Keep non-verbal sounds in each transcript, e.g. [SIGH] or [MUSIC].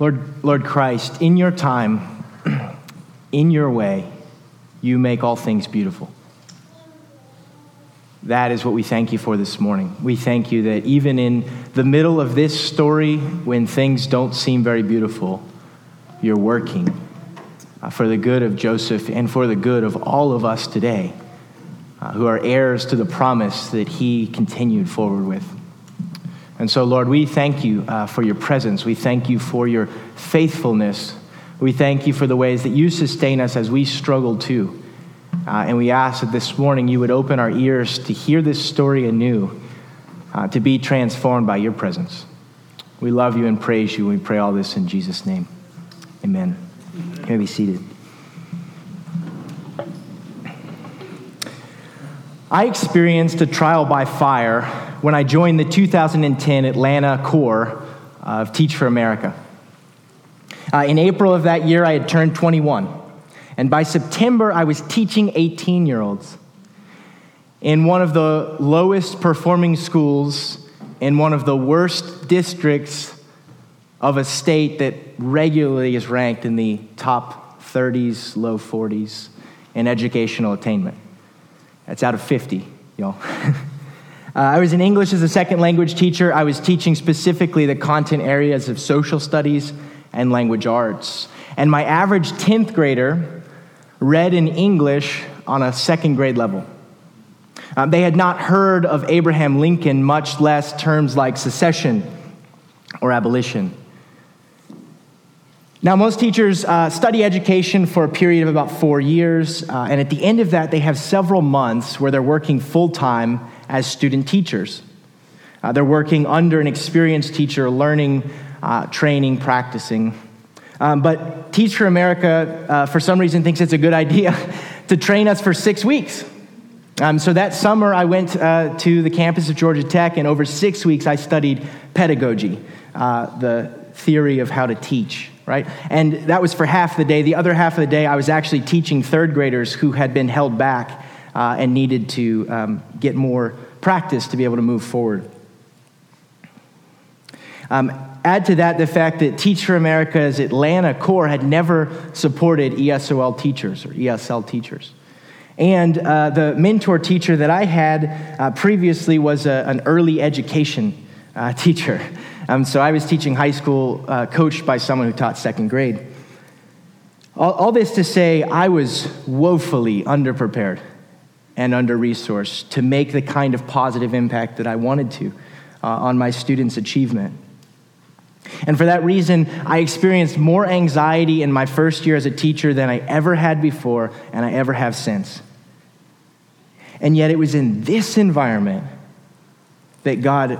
Lord, Lord Christ, in your time, [CLEARS THROAT] in your way, you make all things beautiful. That is what we thank you for this morning. We thank you that even in the middle of this story, when things don't seem very beautiful, you're working uh, for the good of Joseph and for the good of all of us today uh, who are heirs to the promise that he continued forward with. And so, Lord, we thank you uh, for your presence. We thank you for your faithfulness. We thank you for the ways that you sustain us as we struggle too. Uh, and we ask that this morning you would open our ears to hear this story anew, uh, to be transformed by your presence. We love you and praise you. We pray all this in Jesus' name. Amen. You may be seated. I experienced a trial by fire when I joined the 2010 Atlanta Corps of Teach for America. Uh, in April of that year, I had turned 21. And by September, I was teaching 18 year olds in one of the lowest performing schools in one of the worst districts of a state that regularly is ranked in the top 30s, low 40s in educational attainment. That's out of 50, y'all. [LAUGHS] uh, I was an English as a second language teacher. I was teaching specifically the content areas of social studies and language arts. And my average 10th grader read in English on a second grade level. Uh, they had not heard of Abraham Lincoln, much less terms like secession or abolition. Now, most teachers uh, study education for a period of about four years, uh, and at the end of that, they have several months where they're working full time as student teachers. Uh, they're working under an experienced teacher, learning, uh, training, practicing. Um, but Teach for America, uh, for some reason, thinks it's a good idea [LAUGHS] to train us for six weeks. Um, so that summer, I went uh, to the campus of Georgia Tech, and over six weeks, I studied pedagogy, the theory of how to teach, right? And that was for half the day. The other half of the day, I was actually teaching third graders who had been held back uh, and needed to um, get more practice to be able to move forward. Um, Add to that the fact that Teach for America's Atlanta Corps had never supported ESOL teachers or ESL teachers. And uh, the mentor teacher that I had uh, previously was a, an early education uh, [LAUGHS] teacher. Um, so I was teaching high school, uh, coached by someone who taught second grade. All, all this to say, I was woefully underprepared and under resourced to make the kind of positive impact that I wanted to uh, on my students' achievement. And for that reason, I experienced more anxiety in my first year as a teacher than I ever had before and I ever have since. And yet, it was in this environment that God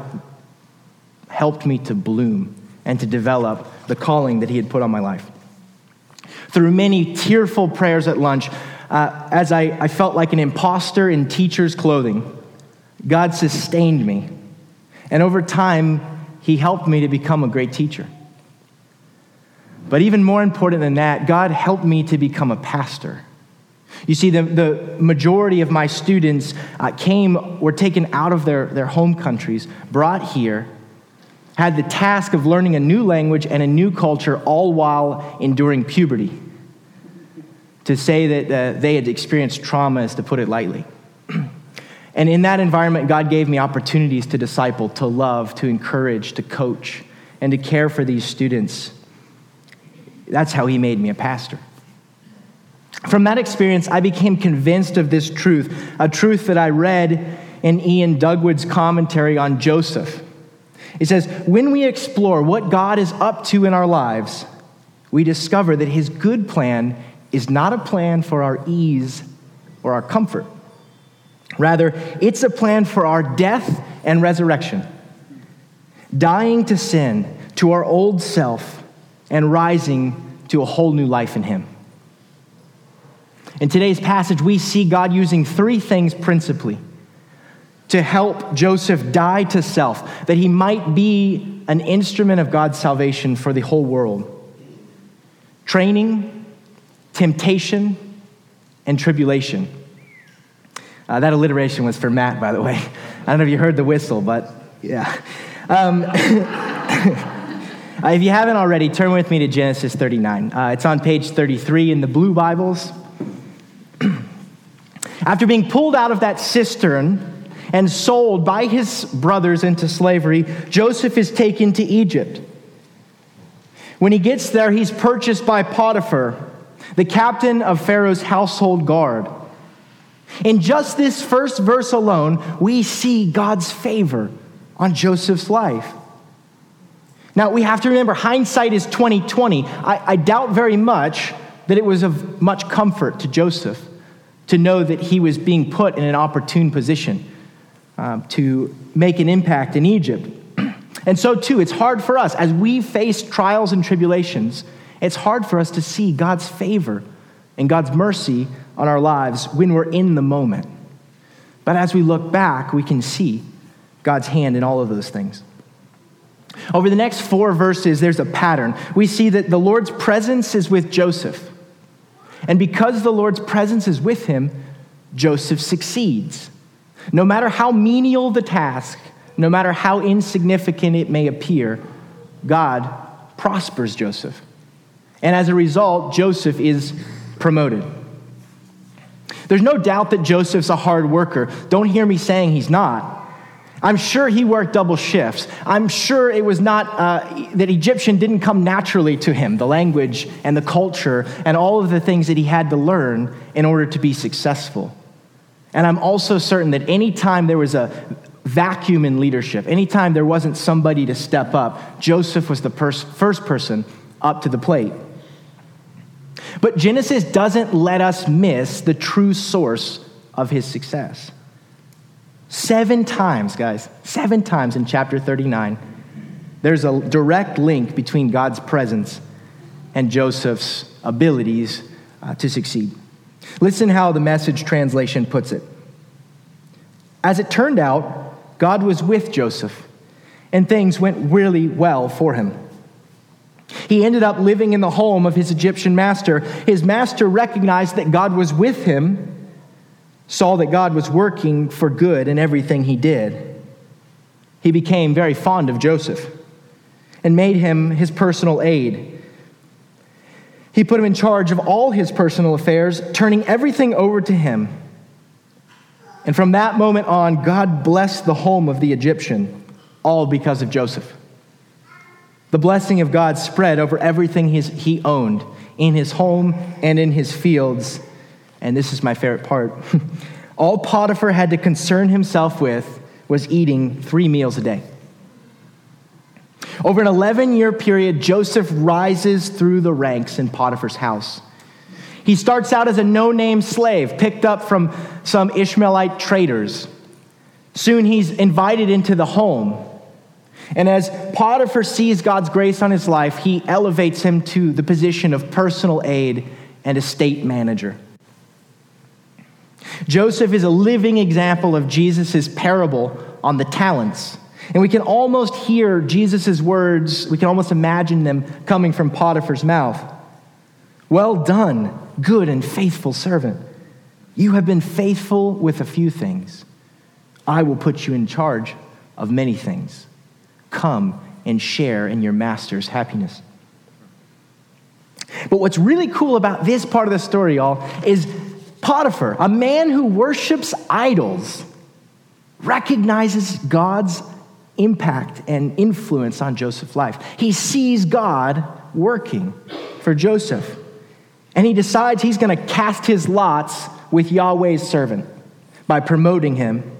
helped me to bloom and to develop the calling that He had put on my life. Through many tearful prayers at lunch, uh, as I, I felt like an imposter in teacher's clothing, God sustained me. And over time, he helped me to become a great teacher. But even more important than that, God helped me to become a pastor. You see, the, the majority of my students uh, came, were taken out of their, their home countries, brought here, had the task of learning a new language and a new culture, all while enduring puberty. To say that uh, they had experienced trauma is to put it lightly. [CLEARS THROAT] And in that environment, God gave me opportunities to disciple, to love, to encourage, to coach, and to care for these students. That's how He made me a pastor. From that experience, I became convinced of this truth, a truth that I read in Iain Duguid's commentary on Joseph. It says, When we explore what God is up to in our lives, we discover that His good plan is not a plan for our ease or our comfort. Rather, it's a plan for our death and resurrection, dying to sin, to our old self, and rising to a whole new life in Him. In today's passage, we see God using three things principally to help Joseph die to self, that he might be an instrument of God's salvation for the whole world training, temptation, and tribulation. Uh, that alliteration was for Matt, by the way. [LAUGHS] I don't know if you heard the whistle, but yeah. Um, [LAUGHS] Uh, if you haven't already, turn with me to Genesis 39. Uh, it's on page 33 in the blue Bibles. [CLEARS THROAT] After being pulled out of that cistern and sold by his brothers into slavery, Joseph is taken to Egypt. When he gets there, he's purchased by Potiphar, the captain of Pharaoh's household guard. In just this first verse alone, we see God's favor on Joseph's life. Now, we have to remember hindsight is 2020. I, I doubt very much that it was of much comfort to Joseph to know that he was being put in an opportune position um, to make an impact in Egypt. [CLEARS THROAT] and so, too, it's hard for us as we face trials and tribulations, it's hard for us to see God's favor and God's mercy on our lives when we're in the moment. But as we look back, we can see God's hand in all of those things. Over the next four verses, there's a pattern. We see that the Lord's presence is with Joseph. And because the Lord's presence is with him, Joseph succeeds. No matter how menial the task, no matter how insignificant it may appear, God prospers Joseph. And as a result, Joseph is promoted. There's no doubt that Joseph's a hard worker. Don't hear me saying he's not. I'm sure he worked double shifts. I'm sure it was not uh, that Egyptian didn't come naturally to him, the language and the culture and all of the things that he had to learn in order to be successful. And I'm also certain that anytime there was a vacuum in leadership, anytime there wasn't somebody to step up, Joseph was the pers- first person up to the plate. But Genesis doesn't let us miss the true source of his success. Seven times, guys, seven times in chapter 39, there's a direct link between God's presence and Joseph's abilities uh, to succeed. Listen how the message translation puts it. As it turned out, God was with Joseph, and things went really well for him. He ended up living in the home of his Egyptian master. His master recognized that God was with him saw that God was working for good in everything he did. He became very fond of Joseph and made him his personal aide. He put him in charge of all his personal affairs, turning everything over to him. And from that moment on, God blessed the home of the Egyptian, all because of Joseph. The blessing of God spread over everything he owned in his home and in his fields and this is my favorite part. [LAUGHS] All Potiphar had to concern himself with was eating three meals a day. Over an 11 year period, Joseph rises through the ranks in Potiphar's house. He starts out as a no name slave picked up from some Ishmaelite traders. Soon he's invited into the home. And as Potiphar sees God's grace on his life, he elevates him to the position of personal aide and estate manager. Joseph is a living example of Jesus' parable on the talents. And we can almost hear Jesus' words, we can almost imagine them coming from Potiphar's mouth. Well done, good and faithful servant. You have been faithful with a few things. I will put you in charge of many things. Come and share in your master's happiness. But what's really cool about this part of the story, y'all, is Potiphar, a man who worships idols, recognizes God's impact and influence on Joseph's life. He sees God working for Joseph. And he decides he's going to cast his lots with Yahweh's servant by promoting him,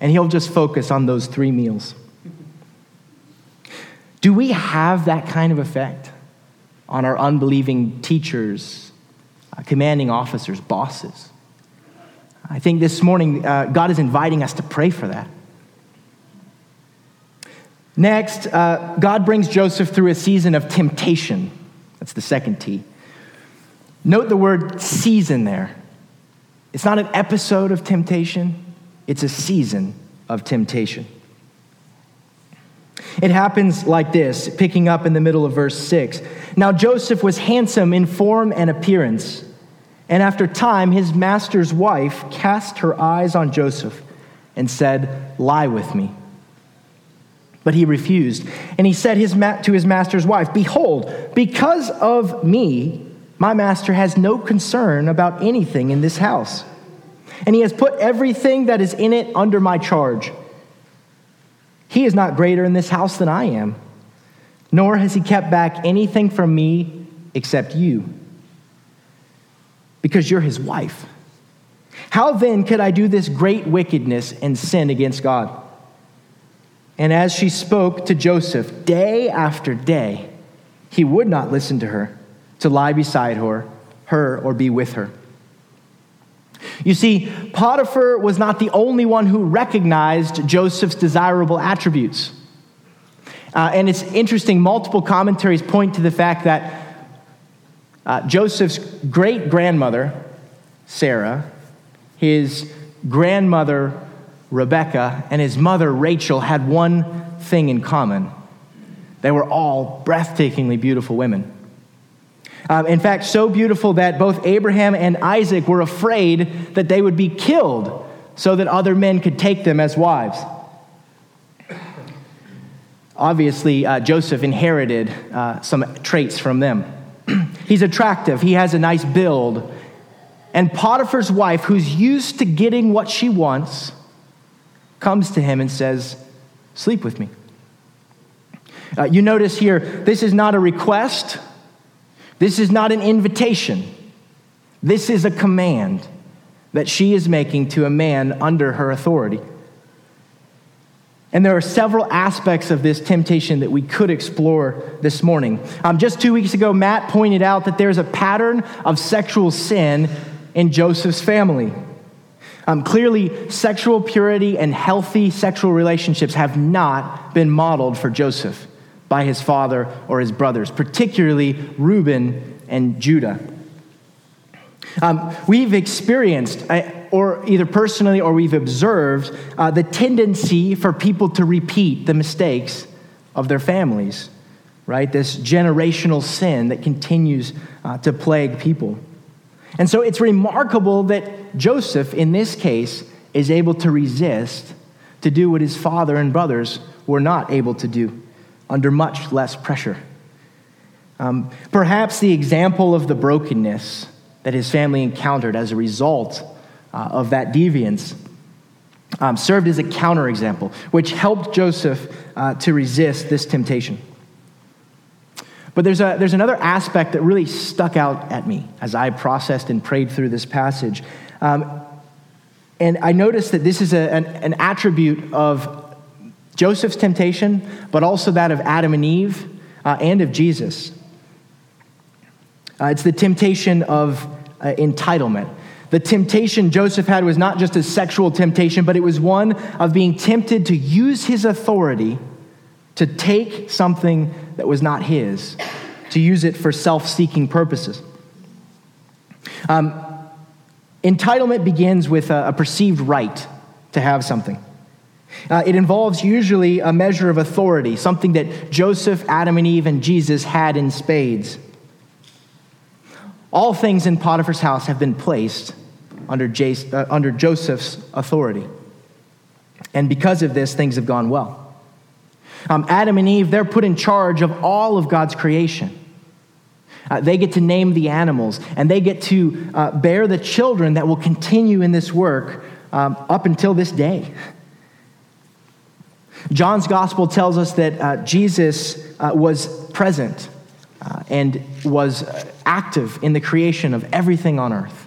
and he'll just focus on those three meals. Do we have that kind of effect on our unbelieving teachers uh, commanding officers, bosses. I think this morning uh, God is inviting us to pray for that. Next, uh, God brings Joseph through a season of temptation. That's the second T. Note the word season there. It's not an episode of temptation, it's a season of temptation. It happens like this, picking up in the middle of verse 6. Now Joseph was handsome in form and appearance, and after time, his master's wife cast her eyes on Joseph and said, Lie with me. But he refused. And he said his ma- to his master's wife, Behold, because of me, my master has no concern about anything in this house. And he has put everything that is in it under my charge. He is not greater in this house than I am, nor has he kept back anything from me except you, because you're his wife. How then could I do this great wickedness and sin against God? And as she spoke to Joseph day after day, he would not listen to her, to lie beside her, her or be with her. You see, Potiphar was not the only one who recognized Joseph's desirable attributes. Uh, and it's interesting, multiple commentaries point to the fact that uh, Joseph's great grandmother, Sarah, his grandmother, Rebecca, and his mother, Rachel, had one thing in common they were all breathtakingly beautiful women. Um, in fact, so beautiful that both Abraham and Isaac were afraid that they would be killed so that other men could take them as wives. Obviously, uh, Joseph inherited uh, some traits from them. [CLEARS THROAT] He's attractive, he has a nice build. And Potiphar's wife, who's used to getting what she wants, comes to him and says, Sleep with me. Uh, you notice here, this is not a request, this is not an invitation. This is a command that she is making to a man under her authority. And there are several aspects of this temptation that we could explore this morning. Um, just two weeks ago, Matt pointed out that there's a pattern of sexual sin in Joseph's family. Um, clearly, sexual purity and healthy sexual relationships have not been modeled for Joseph by his father or his brothers, particularly Reuben and Judah. Um, we've experienced, uh, or either personally or we've observed, uh, the tendency for people to repeat the mistakes of their families, right? This generational sin that continues uh, to plague people. And so it's remarkable that Joseph, in this case, is able to resist to do what his father and brothers were not able to do under much less pressure. Um, perhaps the example of the brokenness that his family encountered as a result uh, of that deviance um, served as a counterexample, which helped Joseph uh, to resist this temptation. But there's, a, there's another aspect that really stuck out at me as I processed and prayed through this passage. Um, and I noticed that this is a, an, an attribute of Joseph's temptation, but also that of Adam and Eve uh, and of Jesus. Uh, it's the temptation of uh, entitlement. The temptation Joseph had was not just a sexual temptation, but it was one of being tempted to use his authority to take something that was not his, to use it for self seeking purposes. Um, entitlement begins with a, a, perceived right to have something. Uh, it involves usually a measure of authority, something that Joseph, Adam and Eve, and Jesus had in spades. All things in Potiphar's house have been placed under, uh, under Joseph's authority. And because of this, things have gone well. Um, Adam and Eve, they're put in charge of all of God's creation. Uh, they get to name the animals, and they get to uh, bear the children that will continue in this work um, up until this day. John's gospel tells us that uh, Jesus uh, was present uh, and was active in the creation of everything on earth.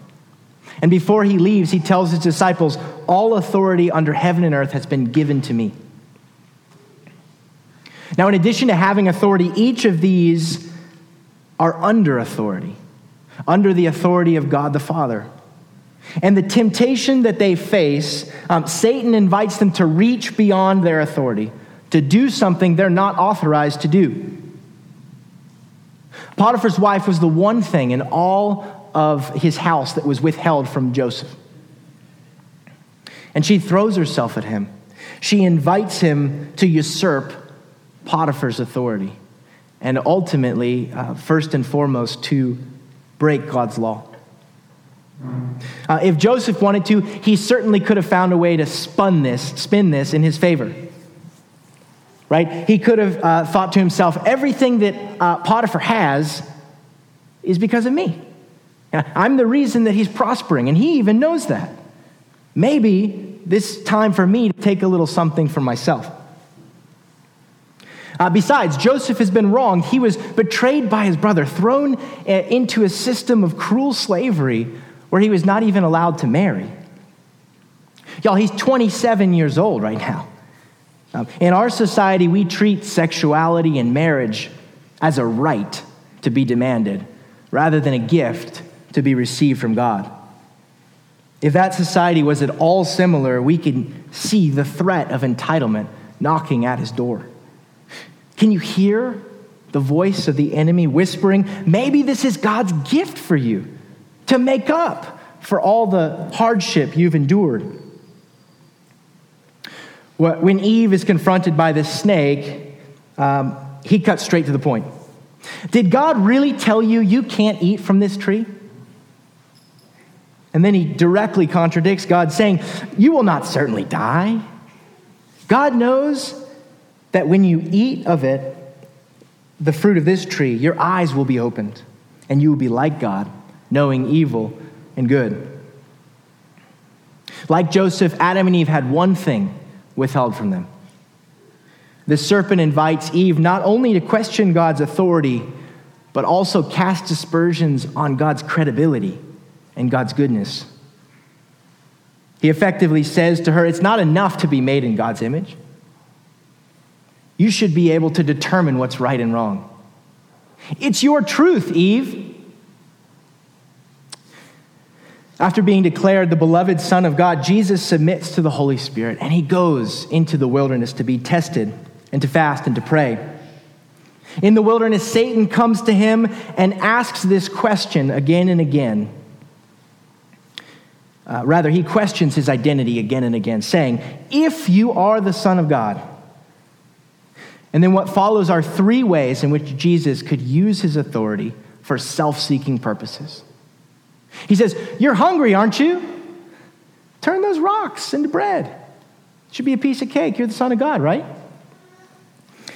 And before he leaves, he tells his disciples, All authority under heaven and earth has been given to me. Now, in addition to having authority, each of these are under authority, under the authority of God the Father. And the temptation that they face, um, Satan invites them to reach beyond their authority, to do something they're not authorized to do. Potiphar's wife was the one thing in all of his house that was withheld from Joseph. And she throws herself at him. She invites him to usurp Potiphar's authority and ultimately, uh, first and foremost, to break God's law. Uh, if Joseph wanted to, he certainly could have found a way to spun this, spin this in his favor. right? He could have uh, thought to himself, everything that uh, Potiphar has is because of me. I'm the reason that he's prospering, and he even knows that. Maybe this time for me to take a little something for myself. Uh, besides, Joseph has been wronged. He was betrayed by his brother, thrown uh, into a system of cruel slavery where he was not even allowed to marry. Y'all, he's 27 years old right now. Um, in our society, we treat sexuality and marriage as a right to be demanded rather than a gift to be received from God. If that society was at all similar, we can see the threat of entitlement knocking at his door. Can you hear the voice of the enemy whispering, maybe this is God's gift for you to make up for all the hardship you've endured? When Eve is confronted by this snake, um, he cuts straight to the point. Did God really tell you you can't eat from this tree? And then he directly contradicts God, saying, You will not certainly die. God knows that when you eat of it, the fruit of this tree, your eyes will be opened, and you will be like God, knowing evil and good. Like Joseph, Adam and Eve had one thing withheld from them. The serpent invites Eve not only to question God's authority, but also cast aspersions on God's credibility and God's goodness. He effectively says to her, It's not enough to be made in God's image. You should be able to determine what's right and wrong. It's your truth, Eve. After being declared the beloved Son of God, Jesus submits to the Holy Spirit and he goes into the wilderness to be tested and to fast and to pray. In the wilderness, Satan comes to him and asks this question again and again uh, rather, he questions his identity again and again, saying, If you are the Son of God. And then what follows are three ways in which Jesus could use his authority for self seeking purposes. He says, You're hungry, aren't you? Turn those rocks into bread. It should be a piece of cake. You're the Son of God, right?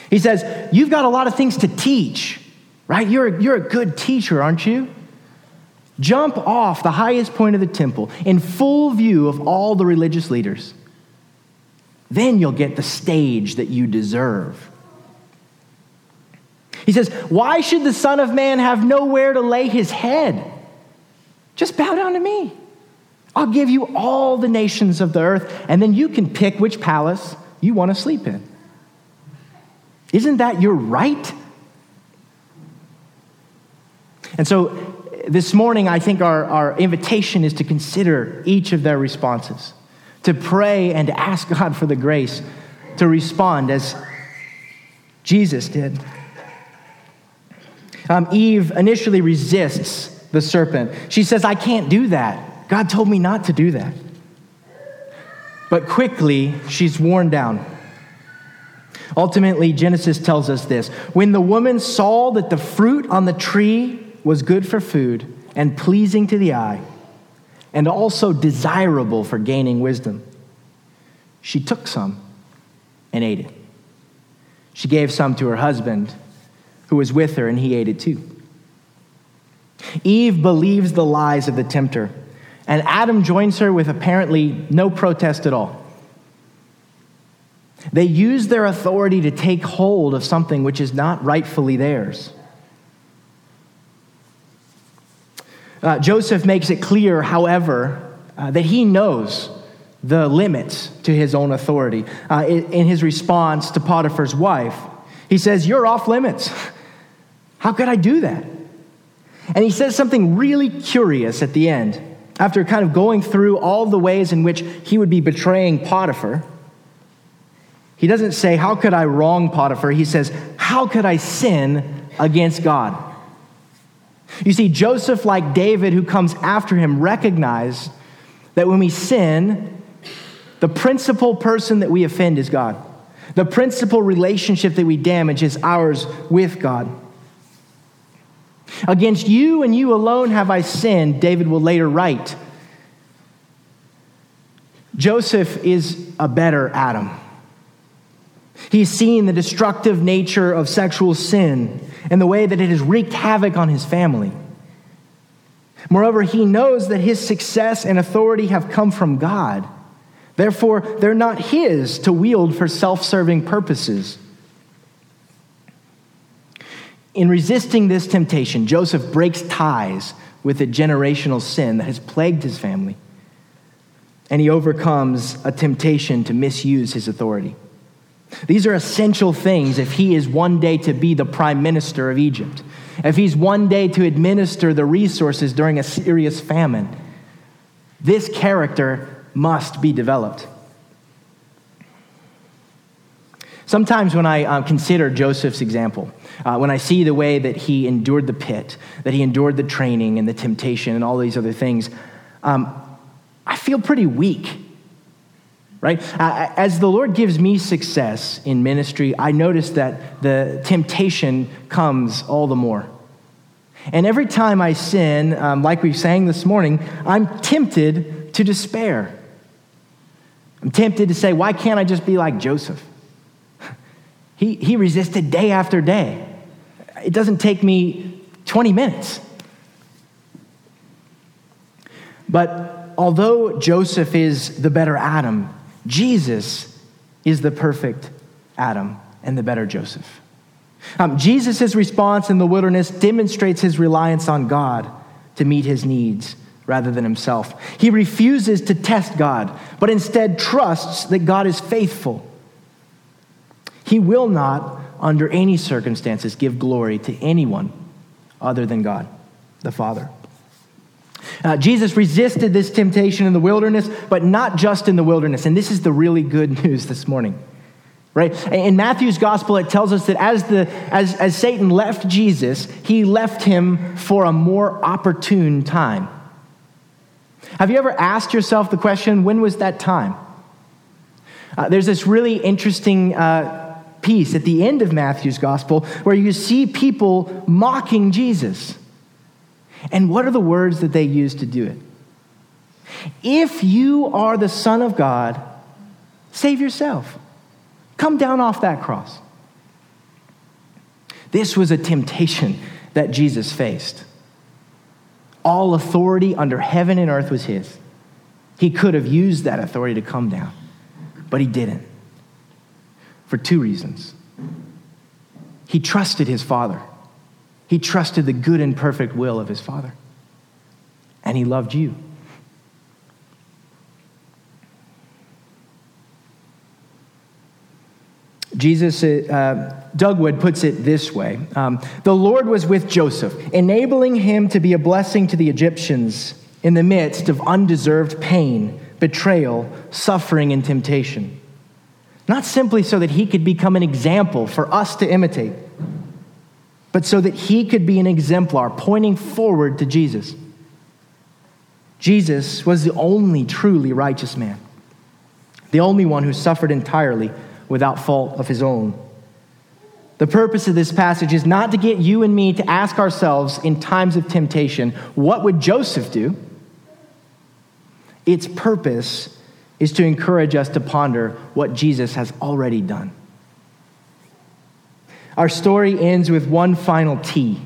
He says, You've got a lot of things to teach, right? You're a, you're a good teacher, aren't you? Jump off the highest point of the temple in full view of all the religious leaders. Then you'll get the stage that you deserve. He says, Why should the Son of Man have nowhere to lay his head? Just bow down to me. I'll give you all the nations of the earth, and then you can pick which palace you want to sleep in. Isn't that your right? And so this morning, I think our, our invitation is to consider each of their responses, to pray and ask God for the grace to respond as Jesus did. Um, Eve initially resists the serpent. She says, I can't do that. God told me not to do that. But quickly, she's worn down. Ultimately, Genesis tells us this When the woman saw that the fruit on the tree was good for food and pleasing to the eye, and also desirable for gaining wisdom. She took some and ate it. She gave some to her husband, who was with her, and he ate it too. Eve believes the lies of the tempter, and Adam joins her with apparently no protest at all. They use their authority to take hold of something which is not rightfully theirs. Uh, Joseph makes it clear, however, uh, that he knows the limits to his own authority. Uh, in, in his response to Potiphar's wife, he says, You're off limits. [LAUGHS] How could I do that? And he says something really curious at the end. After kind of going through all the ways in which he would be betraying Potiphar, he doesn't say, How could I wrong Potiphar? He says, How could I sin against God? You see, Joseph, like David, who comes after him, recognize that when we sin, the principal person that we offend is God. The principal relationship that we damage is ours with God. Against you and you alone have I sinned, David will later write. Joseph is a better Adam. He's seen the destructive nature of sexual sin and the way that it has wreaked havoc on his family. Moreover, he knows that his success and authority have come from God. Therefore, they're not his to wield for self serving purposes. In resisting this temptation, Joseph breaks ties with a generational sin that has plagued his family, and he overcomes a temptation to misuse his authority. These are essential things if he is one day to be the prime minister of Egypt, if he's one day to administer the resources during a serious famine. This character must be developed. Sometimes when I uh, consider Joseph's example, uh, when I see the way that he endured the pit, that he endured the training and the temptation and all these other things, um, I feel pretty weak right? As the Lord gives me success in ministry, I notice that the temptation comes all the more. And every time I sin, um, like we sang this morning, I'm tempted to despair. I'm tempted to say, why can't I just be like Joseph? He, he resisted day after day. It doesn't take me 20 minutes. But although Joseph is the better Adam, Jesus is the perfect Adam and the better Joseph. Um, Jesus' response in the wilderness demonstrates his reliance on God to meet his needs rather than himself. He refuses to test God, but instead trusts that God is faithful. He will not, under any circumstances, give glory to anyone other than God, the Father. Uh, Jesus resisted this temptation in the wilderness, but not just in the wilderness. And this is the really good [LAUGHS] news this morning. Right? In Matthew's gospel, it tells us that as, the, as, as Satan left Jesus, he left him for a more opportune time. Have you ever asked yourself the question, when was that time? Uh, there's this really interesting uh, piece at the end of Matthew's gospel where you see people mocking Jesus. And what are the words that they use to do it? If you are the Son of God, save yourself. Come down off that cross. This was a temptation that Jesus faced. All authority under heaven and earth was his. He could have used that authority to come down, but he didn't. For two reasons. He trusted his Father. He trusted the good and perfect will of his Father. And he loved you. Jesus, uh, puts it this way um, The Lord was with Joseph, enabling him to be a blessing to the Egyptians in the midst of undeserved pain, betrayal, suffering, and temptation. Not simply so that he could become an example for us to imitate but so that he could be an exemplar pointing forward to Jesus. Jesus was the only truly righteous man, the only one who suffered entirely without fault of his own. The purpose of this passage is not to get you and me to ask ourselves in times of temptation, what would Joseph do? Its purpose is to encourage us to ponder what Jesus has already done. Our story ends with one final T.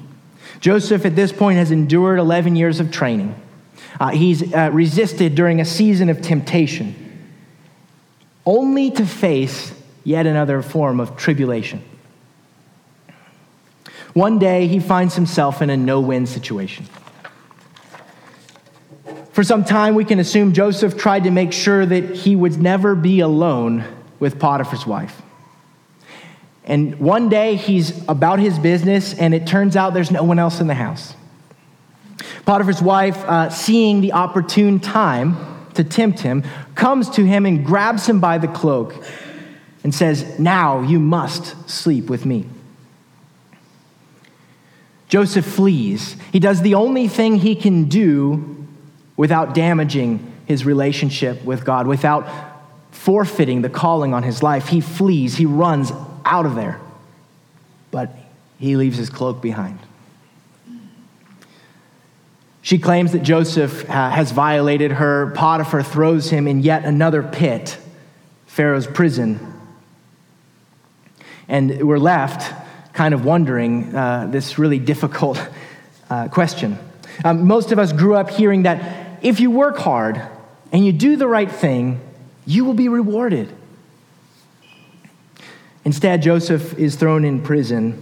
Joseph, at this point, has endured 11 years of training. Uh, he's uh, resisted during a season of temptation, only to face yet another form of tribulation. One day, he finds himself in a no win situation. For some time, we can assume Joseph tried to make sure that he would never be alone with Potiphar's wife. And one day he's about his business, and it turns out there's no one else in the house. Potiphar's wife, uh, seeing the opportune time to tempt him, comes to him and grabs him by the cloak and says, Now you must sleep with me. Joseph flees. He does the only thing he can do without damaging his relationship with God, without forfeiting the calling on his life. He flees, he runs out of there. But he leaves his cloak behind. She claims that Joseph uh, has violated her. Potiphar throws him in yet another pit, Pharaoh's prison. And we're left kind of wondering uh, this really difficult uh, question. Um, most of us grew up hearing that if you work hard and you do the right thing, you will be rewarded. Instead, Joseph is thrown in prison.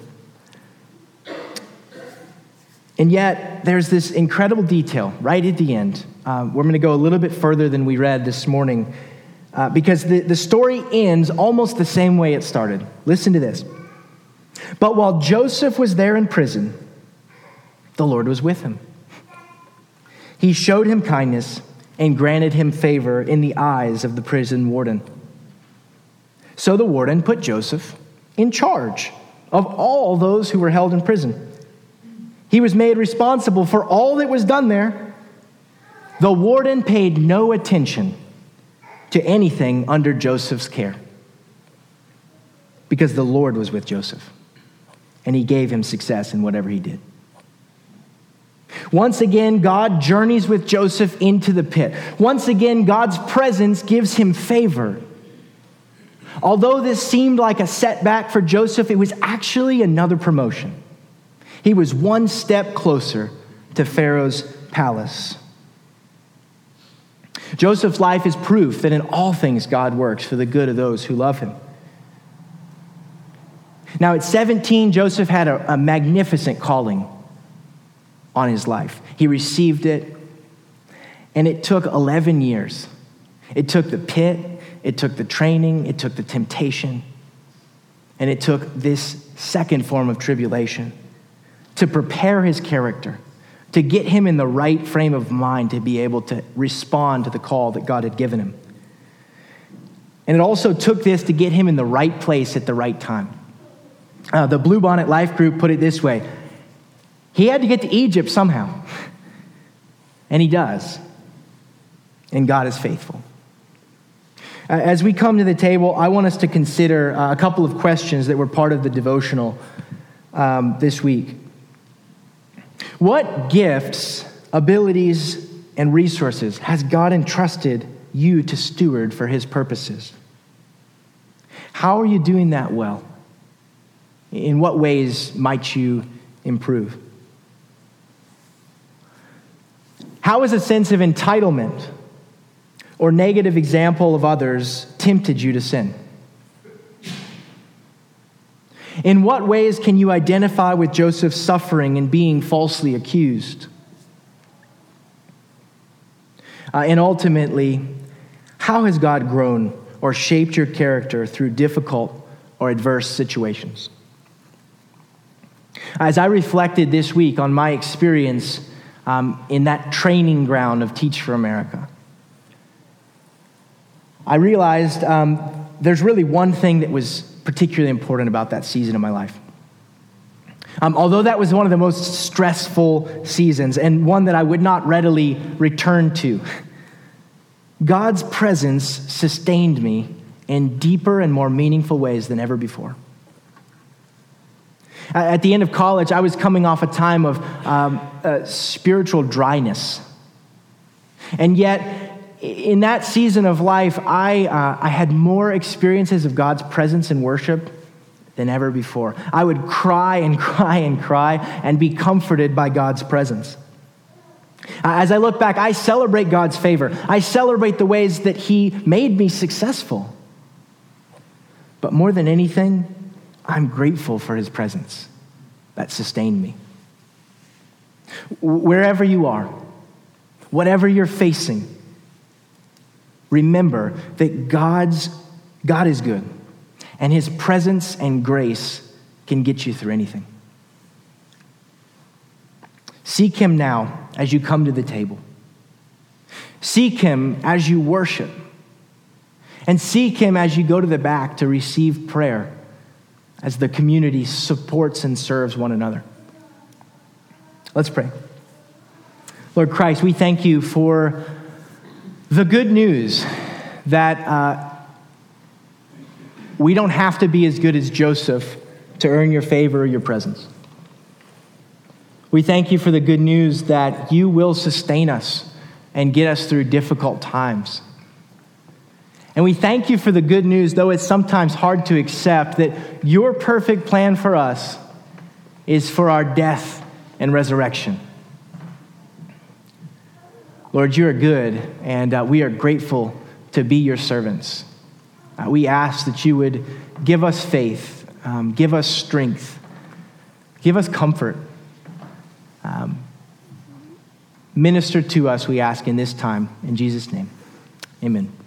And yet, there's this incredible detail right at the end. Um, we're going to go a little bit further than we read this morning uh, because the, the story ends almost the same way it started. Listen to this. But while Joseph was there in prison, the Lord was with him. He showed him kindness and granted him favor in the eyes of the prison warden. So the warden put Joseph in charge of all those who were held in prison. He was made responsible for all that was done there. The warden paid no attention to anything under Joseph's care because the Lord was with Joseph and he gave him success in whatever he did. Once again, God journeys with Joseph into the pit. Once again, God's presence gives him favor. Although this seemed like a setback for Joseph, it was actually another promotion. He was one step closer to Pharaoh's palace. Joseph's life is proof that in all things God works for the good of those who love him. Now, at 17, Joseph had a, a magnificent calling on his life. He received it, and it took 11 years. It took the pit, it took the training, it took the temptation, and it took this second form of tribulation to prepare his character, to get him in the right frame of mind to be able to respond to the call that God had given him. And it also took this to get him in the right place at the right time. Uh, the Bluebonnet Life Group put it this way He had to get to Egypt somehow. And he does. And God is faithful. As we come to the table, I want us to consider uh, a couple of questions that were part of the devotional um, this week. What gifts, abilities, and resources has God entrusted you to steward for his purposes? How are you doing that well? In what ways might you improve? How has a sense of entitlement or negative example of others tempted you to sin? In what ways can you identify with Joseph's suffering and being falsely accused? Uh, and ultimately, how has God grown or shaped your character through difficult or adverse situations? As I reflected this week on my experience um, in that training ground of Teach for America, I realized um, there's really one thing that was particularly important about that season of my life. Um, although that was one of the most stressful seasons and one that I would not readily return to, God's presence sustained me in deeper and more meaningful ways than ever before. At the end of college, I was coming off a time of um, uh, spiritual dryness. And yet, in that season of life, I, uh, I had more experiences of God's presence and worship than ever before. I would cry and cry and cry and be comforted by God's presence. As I look back, I celebrate God's favor. I celebrate the ways that He made me successful. But more than anything, I'm grateful for his presence that sustained me. Wherever you are, whatever you're facing, remember that God's, God is good, and his presence and grace can get you through anything. Seek him now as you come to the table. Seek him as you worship. And seek him as you go to the back to receive prayer as the community supports and serves one another. Let's pray. Lord Christ, we thank you for the good news that uh, we don't have to be as good as Joseph to earn your favor or your presence. We thank you for the good news that you will sustain us and get us through difficult times. And we thank you for the good news, though it's sometimes hard to accept, that your perfect plan for us is for our death and resurrection. Lord, you are good, and uh, we are grateful to be your servants. Uh, we ask that you would give us faith, um, give us strength, give us comfort. Um, minister to us, we ask in this time. In Jesus' name, amen.